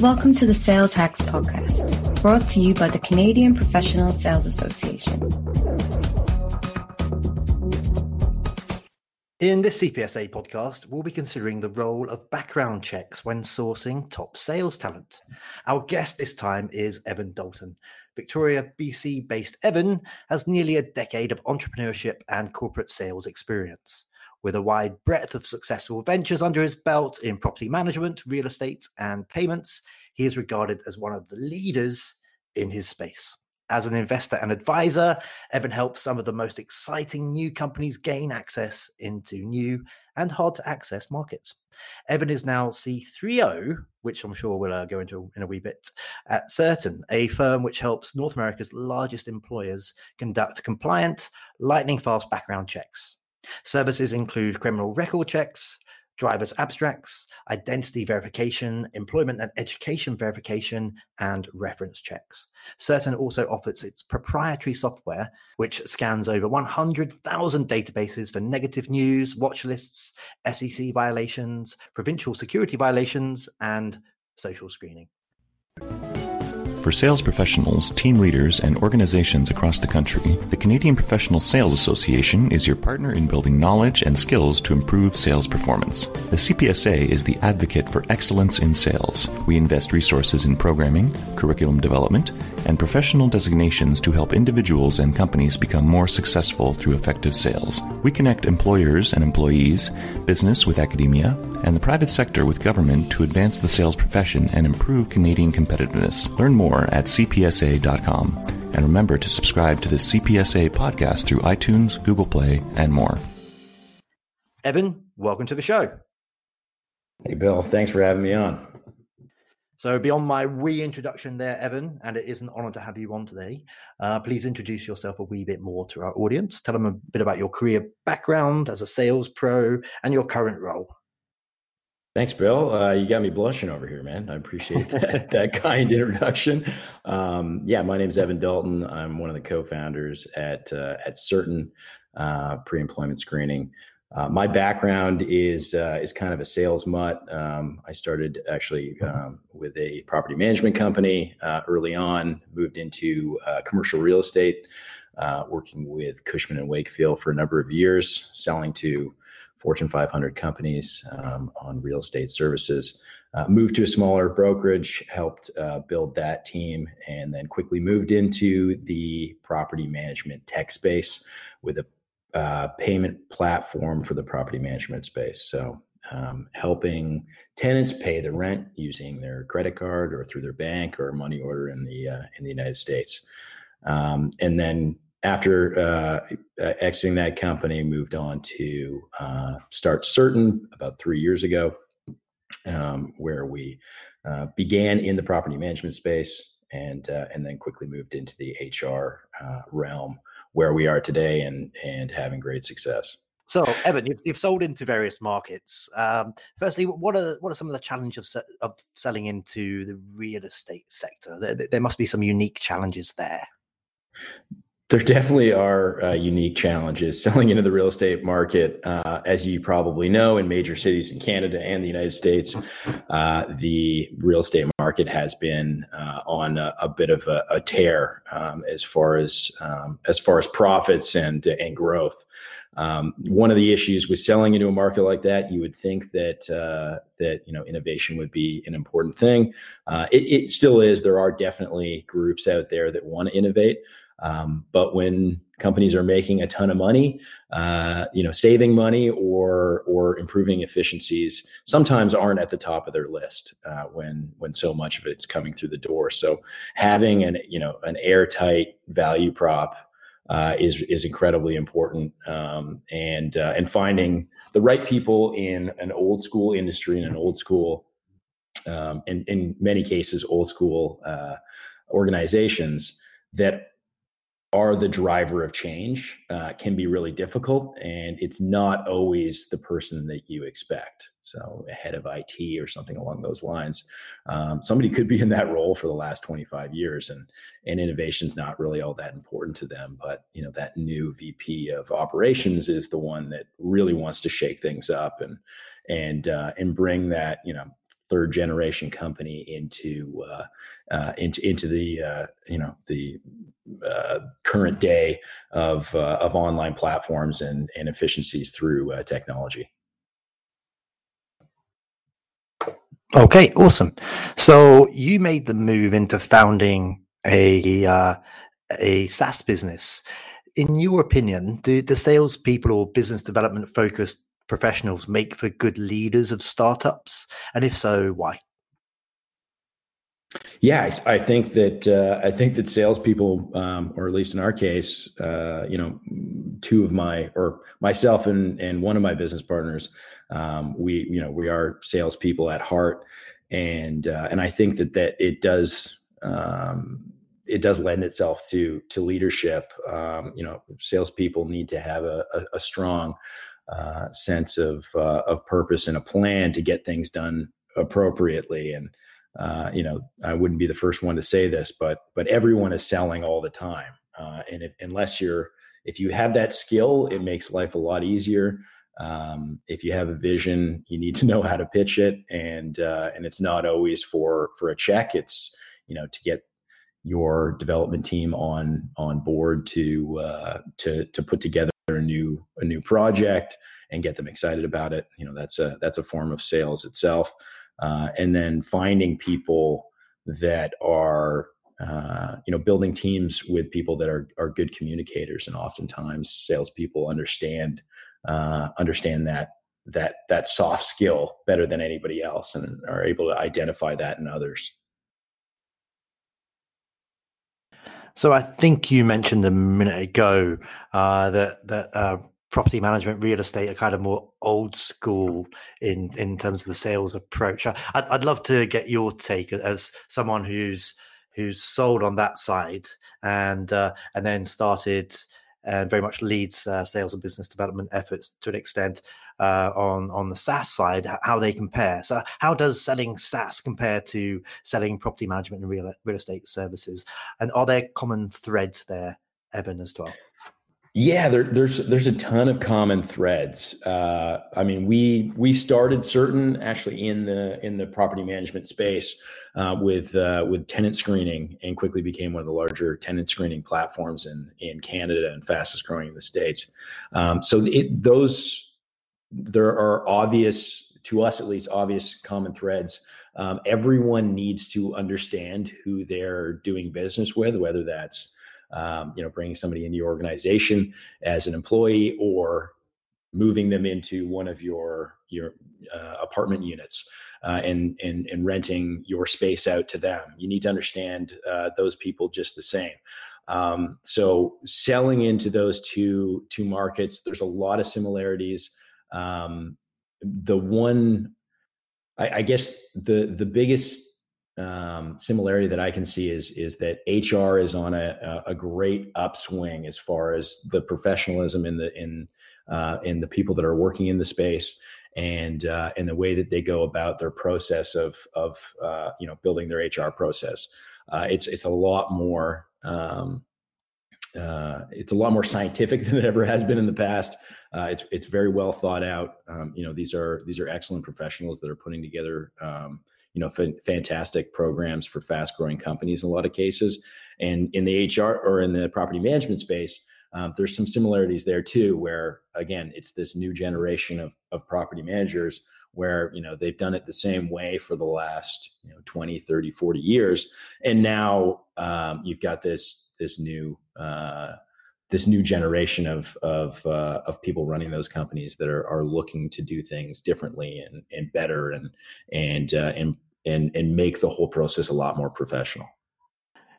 Welcome to the Sales Hacks Podcast, brought to you by the Canadian Professional Sales Association. In this CPSA podcast, we'll be considering the role of background checks when sourcing top sales talent. Our guest this time is Evan Dalton. Victoria, BC based Evan has nearly a decade of entrepreneurship and corporate sales experience. With a wide breadth of successful ventures under his belt in property management, real estate, and payments, he is regarded as one of the leaders in his space. As an investor and advisor, Evan helps some of the most exciting new companies gain access into new and hard to access markets. Evan is now C3O, which I'm sure we'll uh, go into in a wee bit, at Certn, a firm which helps North America's largest employers conduct compliant, lightning fast background checks. Services include criminal record checks, driver's abstracts, identity verification, employment and education verification, and reference checks. Certn also offers its proprietary software, which scans over 100,000 databases for negative news, watch lists, SEC violations, provincial security violations, and social screening. For sales professionals, team leaders, and organizations across the country, the Canadian Professional Sales Association is your partner in building knowledge and skills to improve sales performance. The CPSA is the advocate for excellence in sales. We invest resources in programming, curriculum development, and professional designations to help individuals and companies become more successful through effective sales. We connect employers and employees, business with academia, and the private sector with government to advance the sales profession and improve Canadian competitiveness. Learn more more at cpsa.com. And remember to subscribe to the CPSA podcast through iTunes, Google Play, and more. Evan, welcome to the show. Hey, Bill. Thanks for having me on. So, beyond my reintroduction there, Evan, and it is an honor to have you on today, uh, please introduce yourself a wee bit more to our audience. Tell them a bit about your career background as a sales pro and your current role. Thanks, Bill. Uh, you got me blushing over here, man. I appreciate that, that kind introduction. Um, yeah, my name is Evan Dalton. I'm one of the co-founders at uh, at Certn uh, Pre-Employment Screening. Uh, my background is uh, is kind of a sales mutt. Um, I started actually um, with a property management company uh, early on. Moved into commercial real estate, working with Cushman and Wakefield for a number of years, selling to Fortune 500 companies um, on real estate services. Uh, moved to a smaller brokerage, helped uh, build that team, and then quickly moved into the property management tech space with a uh, payment platform for the property management space. So, um, helping tenants pay the rent using their credit card or through their bank or money order in the uh, in the United States, um, and then after uh, exiting that company, moved on to uh, start Certn about three years ago, um, where we uh, began in the property management space and uh, and then quickly moved into the HR uh, realm, where we are today and and having great success. So, Evan, you've, you've sold into various markets. Um, firstly, what are what are some of the challenges of, of selling into the real estate sector? There, there must be some unique challenges there. There definitely are uh, unique challenges selling into the real estate market. Uh, as you probably know, in major cities in Canada and the United States, uh, the real estate market has been uh, on a, a, bit of a, a tear um, as far as um, as far as profits and and growth. Um, one of the issues with selling into a market like that, you would think that uh, that you know innovation would be an important thing. Uh, it, it still is. There are definitely groups out there that want to innovate. Um, but when companies are making a ton of money, uh, you know, saving money or or improving efficiencies sometimes aren't at the top of their list uh, when when so much of it's coming through the door. So having an you know an airtight value prop uh, is is incredibly important, um, and uh, and finding the right people in an old school industry in an old school, um, in in many cases, old school uh, organizations that are the driver of change uh, can be really difficult and it's not always the person that you expect. So a head of it or something along those lines um, somebody could be in that role for the last 25 years and and innovation is not really all that important to them but you know that new vp of operations is the one that really wants to shake things up and and uh, and bring that you know third generation company into uh, uh, into into the uh, you know the uh, current day of uh, of online platforms and and efficiencies through uh, technology. Okay, awesome. So you made the move into founding a a SaaS business. In your opinion, do the salespeople or business development focused professionals make for good leaders of startups? And if so, why? Yeah, I think that uh, I think that salespeople, um, or at least in our case, uh, you know, two of my or myself and and one of my business partners, um, we you know we are salespeople at heart, and uh, and I think that that it does um, it does lend itself to to leadership. Um, you know, salespeople need to have a, a, a strong uh, sense of uh, of purpose and a plan to get things done appropriately. And uh, you know, I wouldn't be the first one to say this, but but everyone is selling all the time, uh, and if, unless you're if you have that skill, it makes life a lot easier. Um, if you have a vision, you need to know how to pitch it, and uh, and it's not always for for a check. It's you know to get your development team on on board to uh, to to put together a new a new project and get them excited about it. You know that's a that's a form of sales itself, uh, and then finding people that are uh, you know building teams with people that are are good communicators, and oftentimes salespeople understand uh, understand that that that soft skill better than anybody else, and are able to identify that in others. So I think you mentioned a minute ago uh, that that uh, property management, real estate are kind of more old school in in terms of the sales approach. I, would I'd love to get your take as someone who's who's sold on that side and uh, and then started and very much leads uh, sales and business development efforts to an extent uh, on on the SaaS side, how they compare. So, how does selling SaaS compare to selling property management and real real estate services? And are there common threads there, Evan, as well? Yeah, there, there's there's a ton of common threads. Uh, I mean, we we started Certn actually in the in the property management space uh, with uh, with tenant screening, and quickly became one of the larger tenant screening platforms in in Canada and fastest growing in the states. Um, so it, those there are obvious to us at least obvious common threads. Um, everyone needs to understand who they're doing business with whether that's um, you know bringing somebody into your organization as an employee or moving them into one of your your uh, apartment units uh, and, and and renting your space out to them. You need to understand uh, those people just the same. Um, so selling into those two two markets there's a lot of similarities um, the one, I, I, guess the the biggest um, similarity that I can see is is that HR is on a, a great upswing as far as the professionalism in the in uh, in the people that are working in the space and uh, and the way that they go about their process of of uh, you know building their HR process. Uh, it's it's a lot more um, uh, it's a lot more scientific than it ever has been in the past. Uh, it's it's very well thought out. Um, you know, these are these are excellent professionals that are putting together um, you know f- fantastic programs for fast growing companies in a lot of cases. And in the HR or in the property management space, um, there's some similarities there too, where again, it's this new generation of of property managers where you know they've done it the same way for the last you know 20 30 40 years and now um, you've got this this new uh, this new generation of of uh, of people running those companies that are are looking to do things differently and and better and and uh, and and and make the whole process a lot more professional.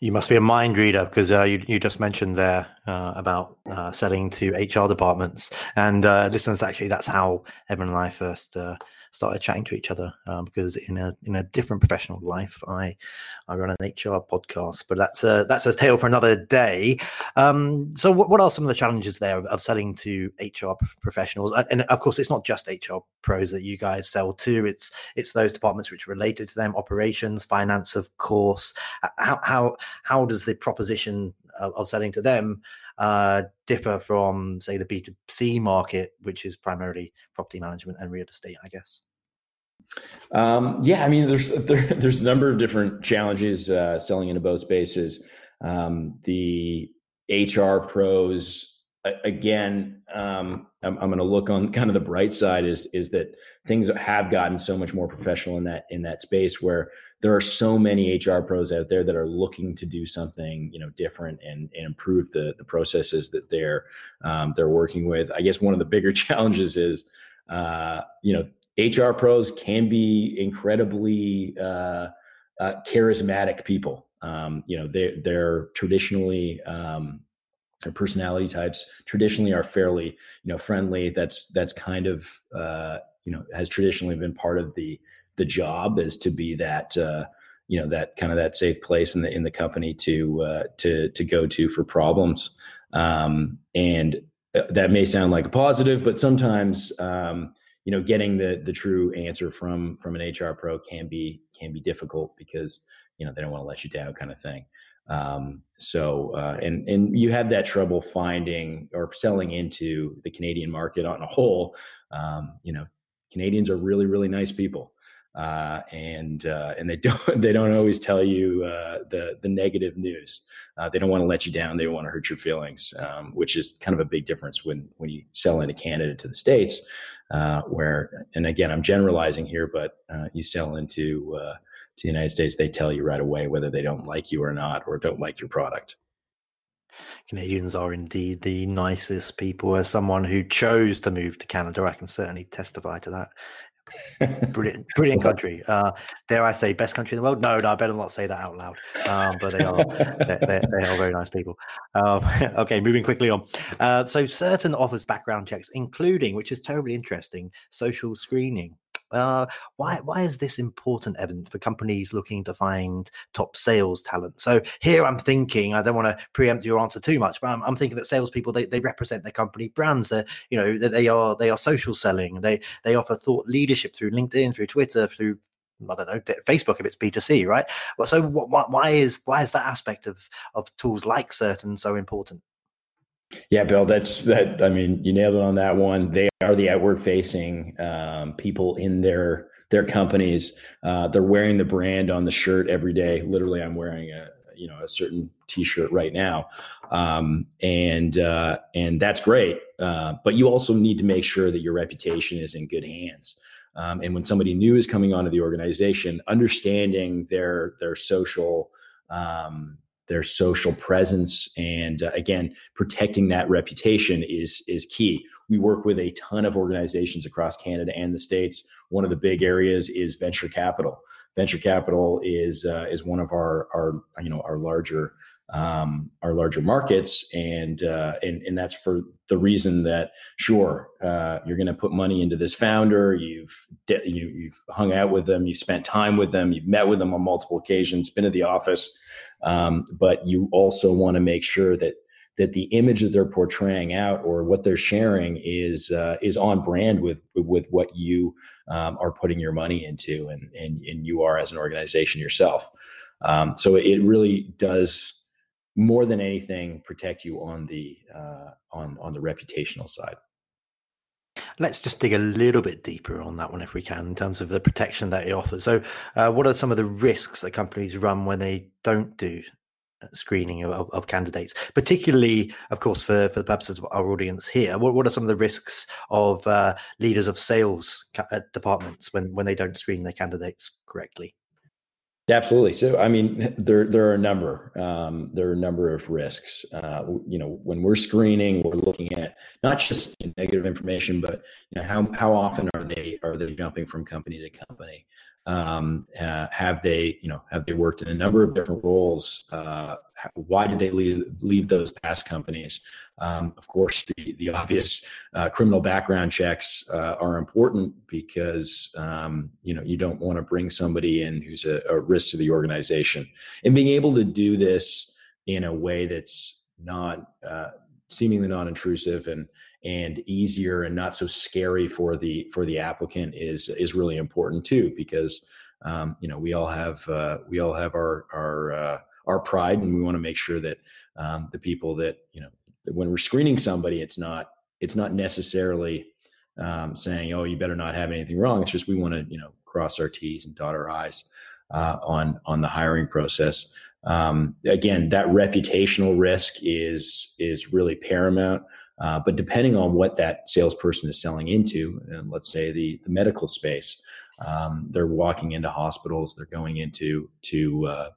You must be a mind reader because uh, you, you just mentioned there uh, about uh, selling to HR departments. And uh, listeners, actually, that's how Evan and I first uh, started chatting to each other um, because in a in a different professional life, I I run an HR podcast, but that's a that's a tale for another day. Um, so, what, what are some of the challenges there of, of selling to HR professionals? And of course, it's not just HR pros that you guys sell to; it's it's those departments which are related to them, operations, finance, of course. How how how does the proposition of, of selling to them uh, differ from, say, the B2C market, which is primarily property management and real estate, I guess? Um, yeah, I mean, there's there, there's a number of different challenges uh, selling into both spaces. Um, the HR pros again, um, I'm, I'm going to look on kind of the bright side is is that things have gotten so much more professional in that in that space where there are so many HR pros out there that are looking to do something you know different and, and improve the the processes that they're um, they're working with. I guess one of the bigger challenges is uh, you know HR pros can be incredibly uh, uh, charismatic people. Um, you know they they're traditionally um, their personality types traditionally are fairly you know friendly that's that's kind of uh, you know has traditionally been part of the the job is to be that uh, you know that kind of that safe place in the in the company to uh, to to go to for problems um, and uh, that may sound like a positive but sometimes um, you know getting the the true answer from from an HR pro can be can be difficult because you know they don't want to let you down kind of thing um, so, uh, and and you have that trouble finding or selling into the Canadian market on a whole. Um, you know, Canadians are really really nice people, uh, and uh, and they don't they don't always tell you uh, the the negative news. Uh, they don't want to let you down. They don't want to hurt your feelings, um, which is kind of a big difference when when you sell into Canada to the states, uh, where and again I'm generalizing here, but you sell into to the United States, they tell you right away whether they don't like you or not, or don't like your product. Canadians are indeed the nicest people. As someone who chose to move to Canada, I can certainly testify to that. Brilliant, brilliant country. Uh, dare I say, best country in the world? No, no, I better not say that out loud. Um, but they are, they, they, they, are very nice people. Um, okay, moving quickly on. Uh, so, Certn offers background checks, including, which is terribly interesting, social screening. Uh, why why is this important, Evan, for companies looking to find top sales talent? So here I'm thinking, I don't want to preempt your answer too much, but I'm, I'm thinking that salespeople they, they represent their company brands. Uh, you know, they are they are social selling. They they offer thought leadership through LinkedIn, through Twitter, through I don't know Facebook if it's B2C, right? Well, so what, why is why is that aspect of of tools like Certn so important? Yeah, Bill, that's that. I mean, you nailed it on that one. They are the outward facing um, people in their their companies. Uh, they're wearing the brand on the shirt every day. Literally, I'm wearing a you know a Certn T-shirt right now, um, and uh, and that's great. Uh, but you also need to make sure that your reputation is in good hands. Um, and when somebody new is coming onto the organization, understanding their their social um, their social presence and uh, again protecting that reputation is is key. We work with a ton of organizations across canada and the states. One of the big areas is venture capital. Venture capital is uh, is one of our our you know our larger um, our larger markets, and uh, and and that's for the reason that sure uh, you're going to put money into this founder. You've de- you, you've hung out with them, you've spent time with them, you've met with them on multiple occasions, been to the office, um, but you also want to make sure that that the image that they're portraying out or what they're sharing is uh, is on brand with with what you um, are putting your money into and and and you are as an organization yourself. Um, so it really does more than anything protect you on the uh, on on the reputational side. Let's just dig a little bit deeper on that one, if we can, in terms of the protection that it offers. So, uh, what are some of the risks that companies run when they don't do uh, screening of, of, candidates, particularly, of course, for, for the purposes of our audience here? What, what are some of the risks of uh, leaders of sales ca- uh, departments when, when they don't screen their candidates correctly? Absolutely. So, I mean, there there are a number. Um, there are a number of risks. Uh, you know, when we're screening, we're looking at not just negative information, but you know, how how often are they are they jumping from company to company? Um, uh, have they you know have they worked in a number of different roles? Uh, why did they leave leave those past companies? Um, of course, the the obvious uh, criminal background checks uh, are important because um, you know you don't want to bring somebody in who's a, a, risk to the organization, and being able to do this in a way that's not uh, seemingly non-intrusive and and easier and not so scary for the for the applicant is is really important too because um, you know we all have uh, we all have our our uh, our pride and we want to make sure that um, the people that you know when we're screening somebody, it's not it's not necessarily um, saying, "Oh, you better not have anything wrong." It's just we want to, you know, cross our T's and dot our I's uh, on on the hiring process. Um, again, that reputational risk is is really paramount. Uh, but depending on what that salesperson is selling into, and let's say the the medical space, um, they're walking into hospitals, they're going into to uh,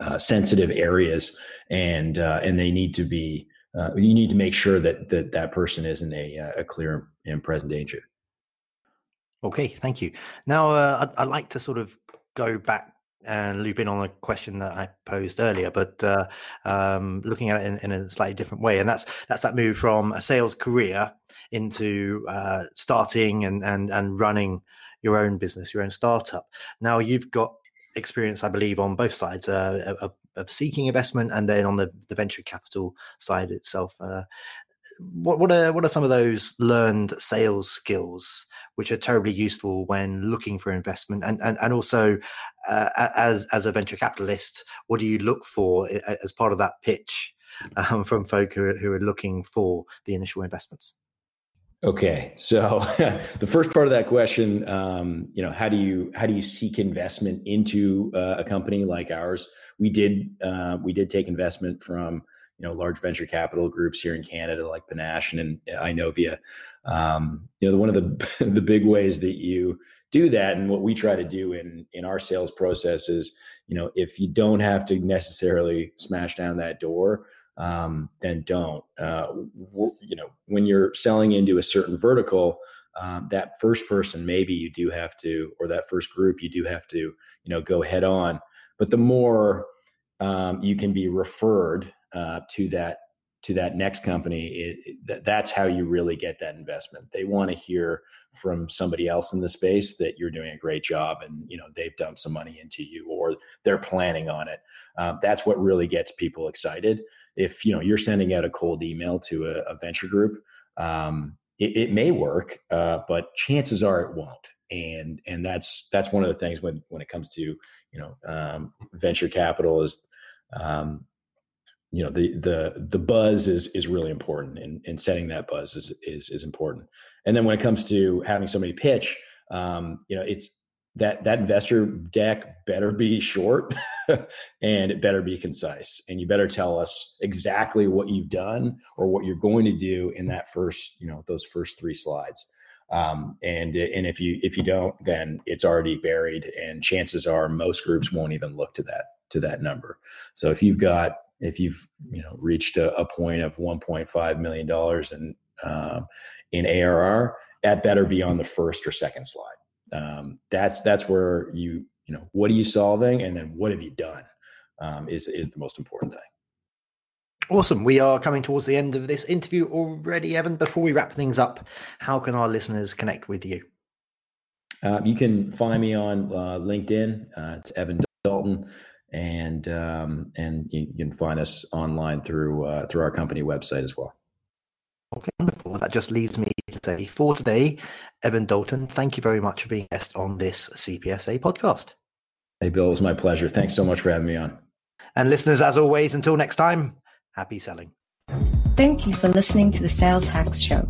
uh, sensitive areas, and uh, and they need to be. Uh, you need to make sure that that that person is in a, a clear and present danger. Okay, thank you. Now, uh, I'd, I'd, like to sort of go back and looping on a question that I posed earlier, but uh, um, looking at it in, in, a slightly different way, and that's that's that move from a sales career into uh, starting and and and running your own business, your own startup. Now, you've got experience, I believe, on both sides uh, of, of, seeking investment and then on the, the venture capital side itself. What what are what are some of those learned sales skills which are terribly useful when looking for investment? And and, and also uh, as as a venture capitalist what do you look for as part of that pitch um, from folk who are, who are looking for the initial investments? Okay. So the first part of that question um, you know how do you how do you seek investment into uh, a company like ours? We did uh, we did take investment from you know large venture capital groups here in Canada like Panache and Inovia. Um, you know, one of the the big ways that you do that, and what we try to do in in our sales process is, you know, if you don't have to necessarily smash down that door, um, then don't. Uh, you know, when you're selling into a certain vertical, um, that first person maybe you do have to, or that first group you do have to, you know, go head on. But the more um, you can be referred uh, to that to that next company it, it, that's how you really get that investment. They want to hear from somebody else in the space that you're doing a great job and you know they've dumped some money into you or they're planning on it. Um, that's what really gets people excited. If you know you're sending out a cold email to a, a venture group um, it, it, may work uh, but chances are it won't. And and that's that's one of the things when when it comes to you know um, venture capital is um, you know the the the buzz is is really important and, and setting that buzz is is is important. And then when it comes to having somebody pitch um, you know it's that that investor deck better be short and it better be concise. And you better tell us exactly what you've done or what you're going to do in that first you know those first three slides. Um, and and if you if you don't then it's already buried and chances are most groups won't even look to that to that number. So if you've got if you've you know reached a, a point of 1.5 million dollars in um, in ARR, that better be on the first or second slide. Um, that's that's where you you know what are you solving, and then what have you done um, is is the most important thing. Awesome. We are coming towards the end of this interview already, Evan. Before we wrap things up, how can our listeners connect with you? Uh, you can find me on uh, LinkedIn. Uh, it's Evan Dalton and um, and you, can find us online through uh, through our company website as well. Okay, wonderful. That just leaves me to say for today, Evan Dalton, thank you very much for being guest on this CPSA podcast. Hey, Bill, it was my pleasure. Thanks so much for having me on. And listeners, as always, until next time, happy selling. Thank you for listening to the Sales Hacks Show.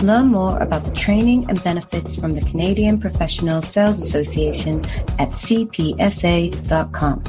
Learn more about the training and benefits from the Canadian Professional Sales Association at cpsa.com.